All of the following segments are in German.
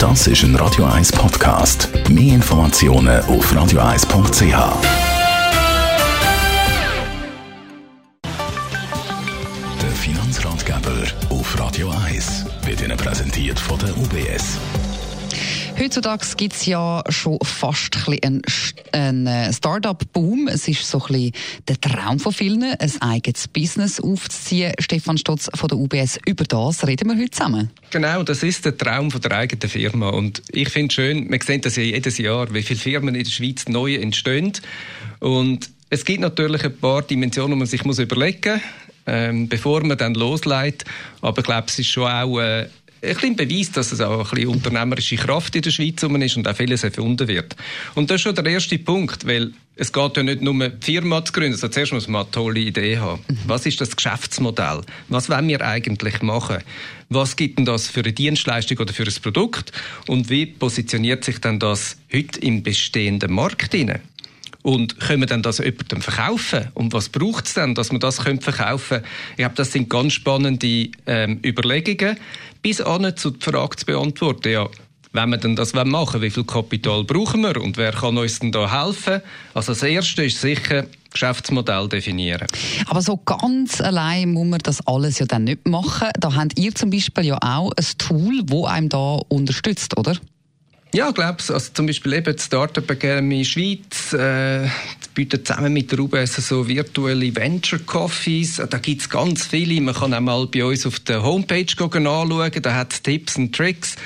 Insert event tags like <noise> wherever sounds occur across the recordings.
Das ist ein Radio 1 Podcast. Mehr Informationen auf radio1.ch. Der Finanzratgeber auf Radio 1 wird Ihnen präsentiert von der UBS. Heutzutage gibt es ja schon fast ein einen äh, Start-up-Boom. Es ist so ein bisschen der Traum von vielen, ein eigenes Business aufzuziehen. Stefan Stotz von der UBS, über das reden wir heute zusammen. Genau, das ist der Traum von der eigenen Firma. Und ich finde es schön, wir sehen das ja jedes Jahr, wie viele Firmen in der Schweiz neu entstehen. Und es gibt natürlich ein paar Dimensionen, die man sich überlegen muss, ähm, bevor man dann loslegt. Aber ich glaube, es ist schon auch äh, ein bisschen Beweis, dass es auch ein bisschen unternehmerische Kraft in der Schweiz ist und auch vieles erfunden wird. Und das ist schon der erste Punkt, weil es geht ja nicht nur die Firma zu gründen, sondern zuerst muss man eine tolle Idee haben. Mhm. Was ist das Geschäftsmodell? Was wollen wir eigentlich machen? Was gibt denn das für eine Dienstleistung oder für ein Produkt? Und wie positioniert sich denn das heute im bestehenden Markt hinein? Und können wir dann das jemandem verkaufen? Und was braucht es dann, dass wir das verkaufen können? Ich glaube, das sind ganz spannende ähm, Überlegungen. Bis an zu der Frage zu beantworten, ja, wenn wir denn das machen wie viel Kapital brauchen wir und wer kann uns denn da helfen? Also das Erste ist sicher, Geschäftsmodell definieren. Aber so ganz allein muss man das alles ja dann nicht machen. Da habt ihr zum Beispiel ja auch ein Tool, das einem da unterstützt, oder? Ja, ich glaube also zum Beispiel eben die Startup Academy Schweiz äh, bietet zusammen mit der UBS so virtuelle Venture Coffees. Da gibt's ganz viele. Man kann auch mal bei uns auf der Homepage anschauen. Da hat es Tipps und Tricks.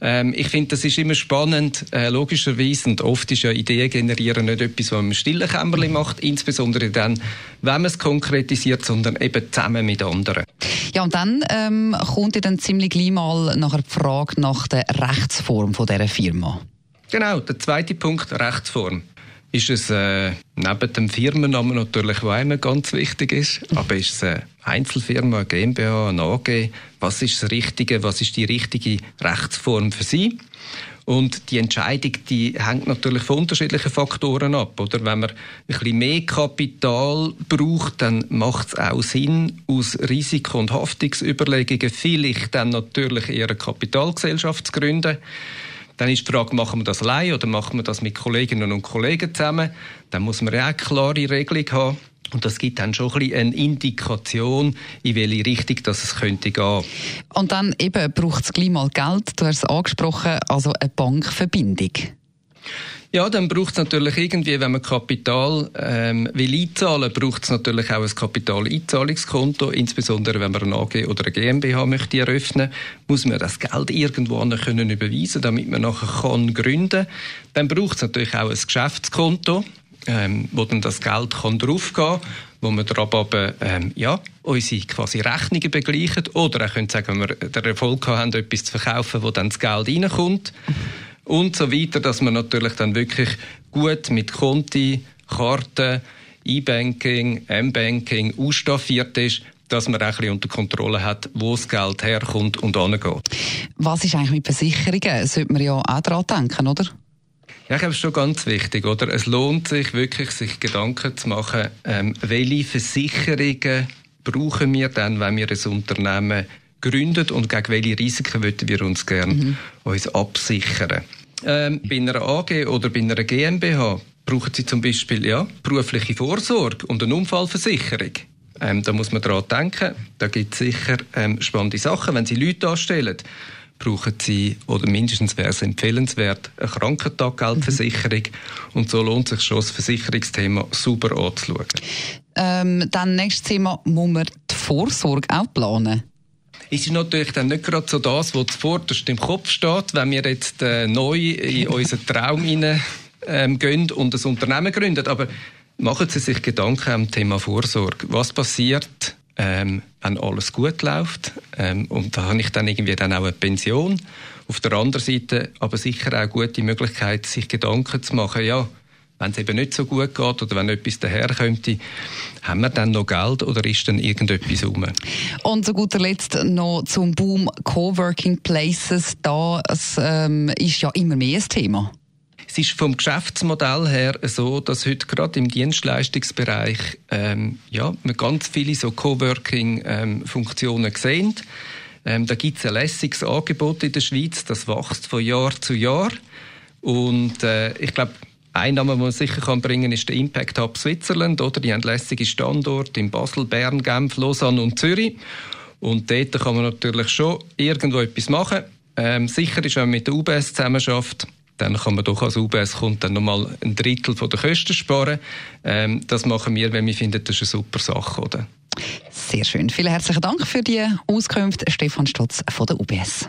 Ähm, ich finde, das ist immer spannend, äh, logischerweise. Und oft ist ja Ideen generieren nicht etwas, was man im stillen Kämmerchen macht. Insbesondere dann, wenn man es konkretisiert, sondern eben zusammen mit anderen. Ja, und dann ähm, kommt ihr dann ziemlich gleich mal nach der Frage nach der Rechtsform von dieser Firma. Genau, der zweite Punkt, Rechtsform. Ist es äh, neben dem Firmennamen natürlich, der einem ganz wichtig ist, aber ist es eine Einzelfirma, eine GmbH, eine AG? Was ist das Richtige, was ist die richtige Rechtsform für Sie? Und die Entscheidung, die hängt natürlich von unterschiedlichen Faktoren ab. Oder wenn man ein bisschen mehr Kapital braucht, dann macht es auch Sinn, aus Risiko- und Haftungsüberlegungen vielleicht dann natürlich eher eine Kapitalgesellschaft zu gründen. Dann ist die Frage, machen wir das allein oder machen wir das mit Kolleginnen und Kollegen zusammen? Dann muss man ja auch eine klare Regelung haben. Und das gibt dann schon ein eine Indikation, in welche Richtung das es könnte gehen. Und dann eben braucht es gleich mal Geld. Du hast es angesprochen, also eine Bankverbindung. Ja, dann braucht es natürlich irgendwie, wenn man Kapital ähm, will einzahlen, braucht es natürlich auch ein Kapitaleinzahlungskonto. Insbesondere wenn man eine AG oder eine GmbH möchte eröffnen, muss man das Geld irgendwo können überweisen, damit man nachher kann gründen. Dann braucht es natürlich auch ein Geschäftskonto ähm, wo dann das Geld kann draufgehen kann, wo wir aber, ähm, ja, unsere quasi Rechnungen begleichen oder auch können sagen, wenn wir den Erfolg haben, etwas zu verkaufen, wo dann das Geld reinkommt und so weiter, dass man natürlich dann wirklich gut mit Konti, Karten, E-Banking, M-Banking ausstaffiert ist, dass man auch ein bisschen unter Kontrolle hat, wo das Geld herkommt und angeht. Was ist eigentlich mit Versicherungen? Sollte man ja auch daran denken, oder? Ja, ich glaube, es ist schon ganz wichtig, oder? Es lohnt sich wirklich, sich Gedanken zu machen, ähm, welche Versicherungen brauchen wir dann, wenn wir ein Unternehmen gründen und gegen welche Risiken würden wir uns gerne mhm. uns absichern. Ähm, bei einer AG oder bei einer GmbH brauchen Sie zum Beispiel ja, berufliche Vorsorge und eine Unfallversicherung. Ähm, da muss man daran denken. Da gibt es sicher ähm, spannende Sachen, wenn Sie Leute anstellen brauchen sie, oder mindestens wäre es empfehlenswert, eine Krankentaggeldversicherung. Mhm. Und so lohnt sich schon, das Versicherungsthema super anzuschauen. Ähm, dann nächstes Thema, muss man die Vorsorge auch planen? Ist natürlich dann nicht gerade so das, was zuvorderst im Kopf steht, wenn wir jetzt äh, neu in <laughs> unseren Traum hinein ähm, gehen und ein Unternehmen gründen. Aber machen Sie sich Gedanken am Thema Vorsorge. Was passiert, ähm, wenn alles gut läuft. Ähm, und da habe ich dann irgendwie dann auch eine Pension. Auf der anderen Seite aber sicher auch eine gute Möglichkeit, sich Gedanken zu machen, ja, wenn es eben nicht so gut geht oder wenn etwas daherkommt, haben wir dann noch Geld oder ist dann irgendetwas rum? Und zu guter Letzt noch zum Boom Coworking Places. Da es, ähm, ist ja immer mehr ein Thema. Es ist vom Geschäftsmodell her so, dass heute gerade im Dienstleistungsbereich ähm, ja, wir ganz viele so Coworking-Funktionen ähm, sehen. Ähm, da gibt es ein lässiges Angebot in der Schweiz, das wächst von Jahr zu Jahr. Und äh, ich glaube, ein Name, den man sicher kann bringen kann, ist der Impact Hub Switzerland. Oder? Die haben lässige Standorte in Basel, Bern, Genf, Lausanne und Zürich. Und dort kann man natürlich schon irgendwo etwas machen. Ähm, sicher ist, wenn man mit der UBS zusammenarbeitet, dann kann man doch als UBS-Kunde dann nochmal ein Drittel der Kosten sparen. Ähm, das machen wir, wenn wir finden, das ist eine super Sache, oder? Sehr schön. Vielen herzlichen Dank für die Auskunft, Stefan Stotz von der UBS.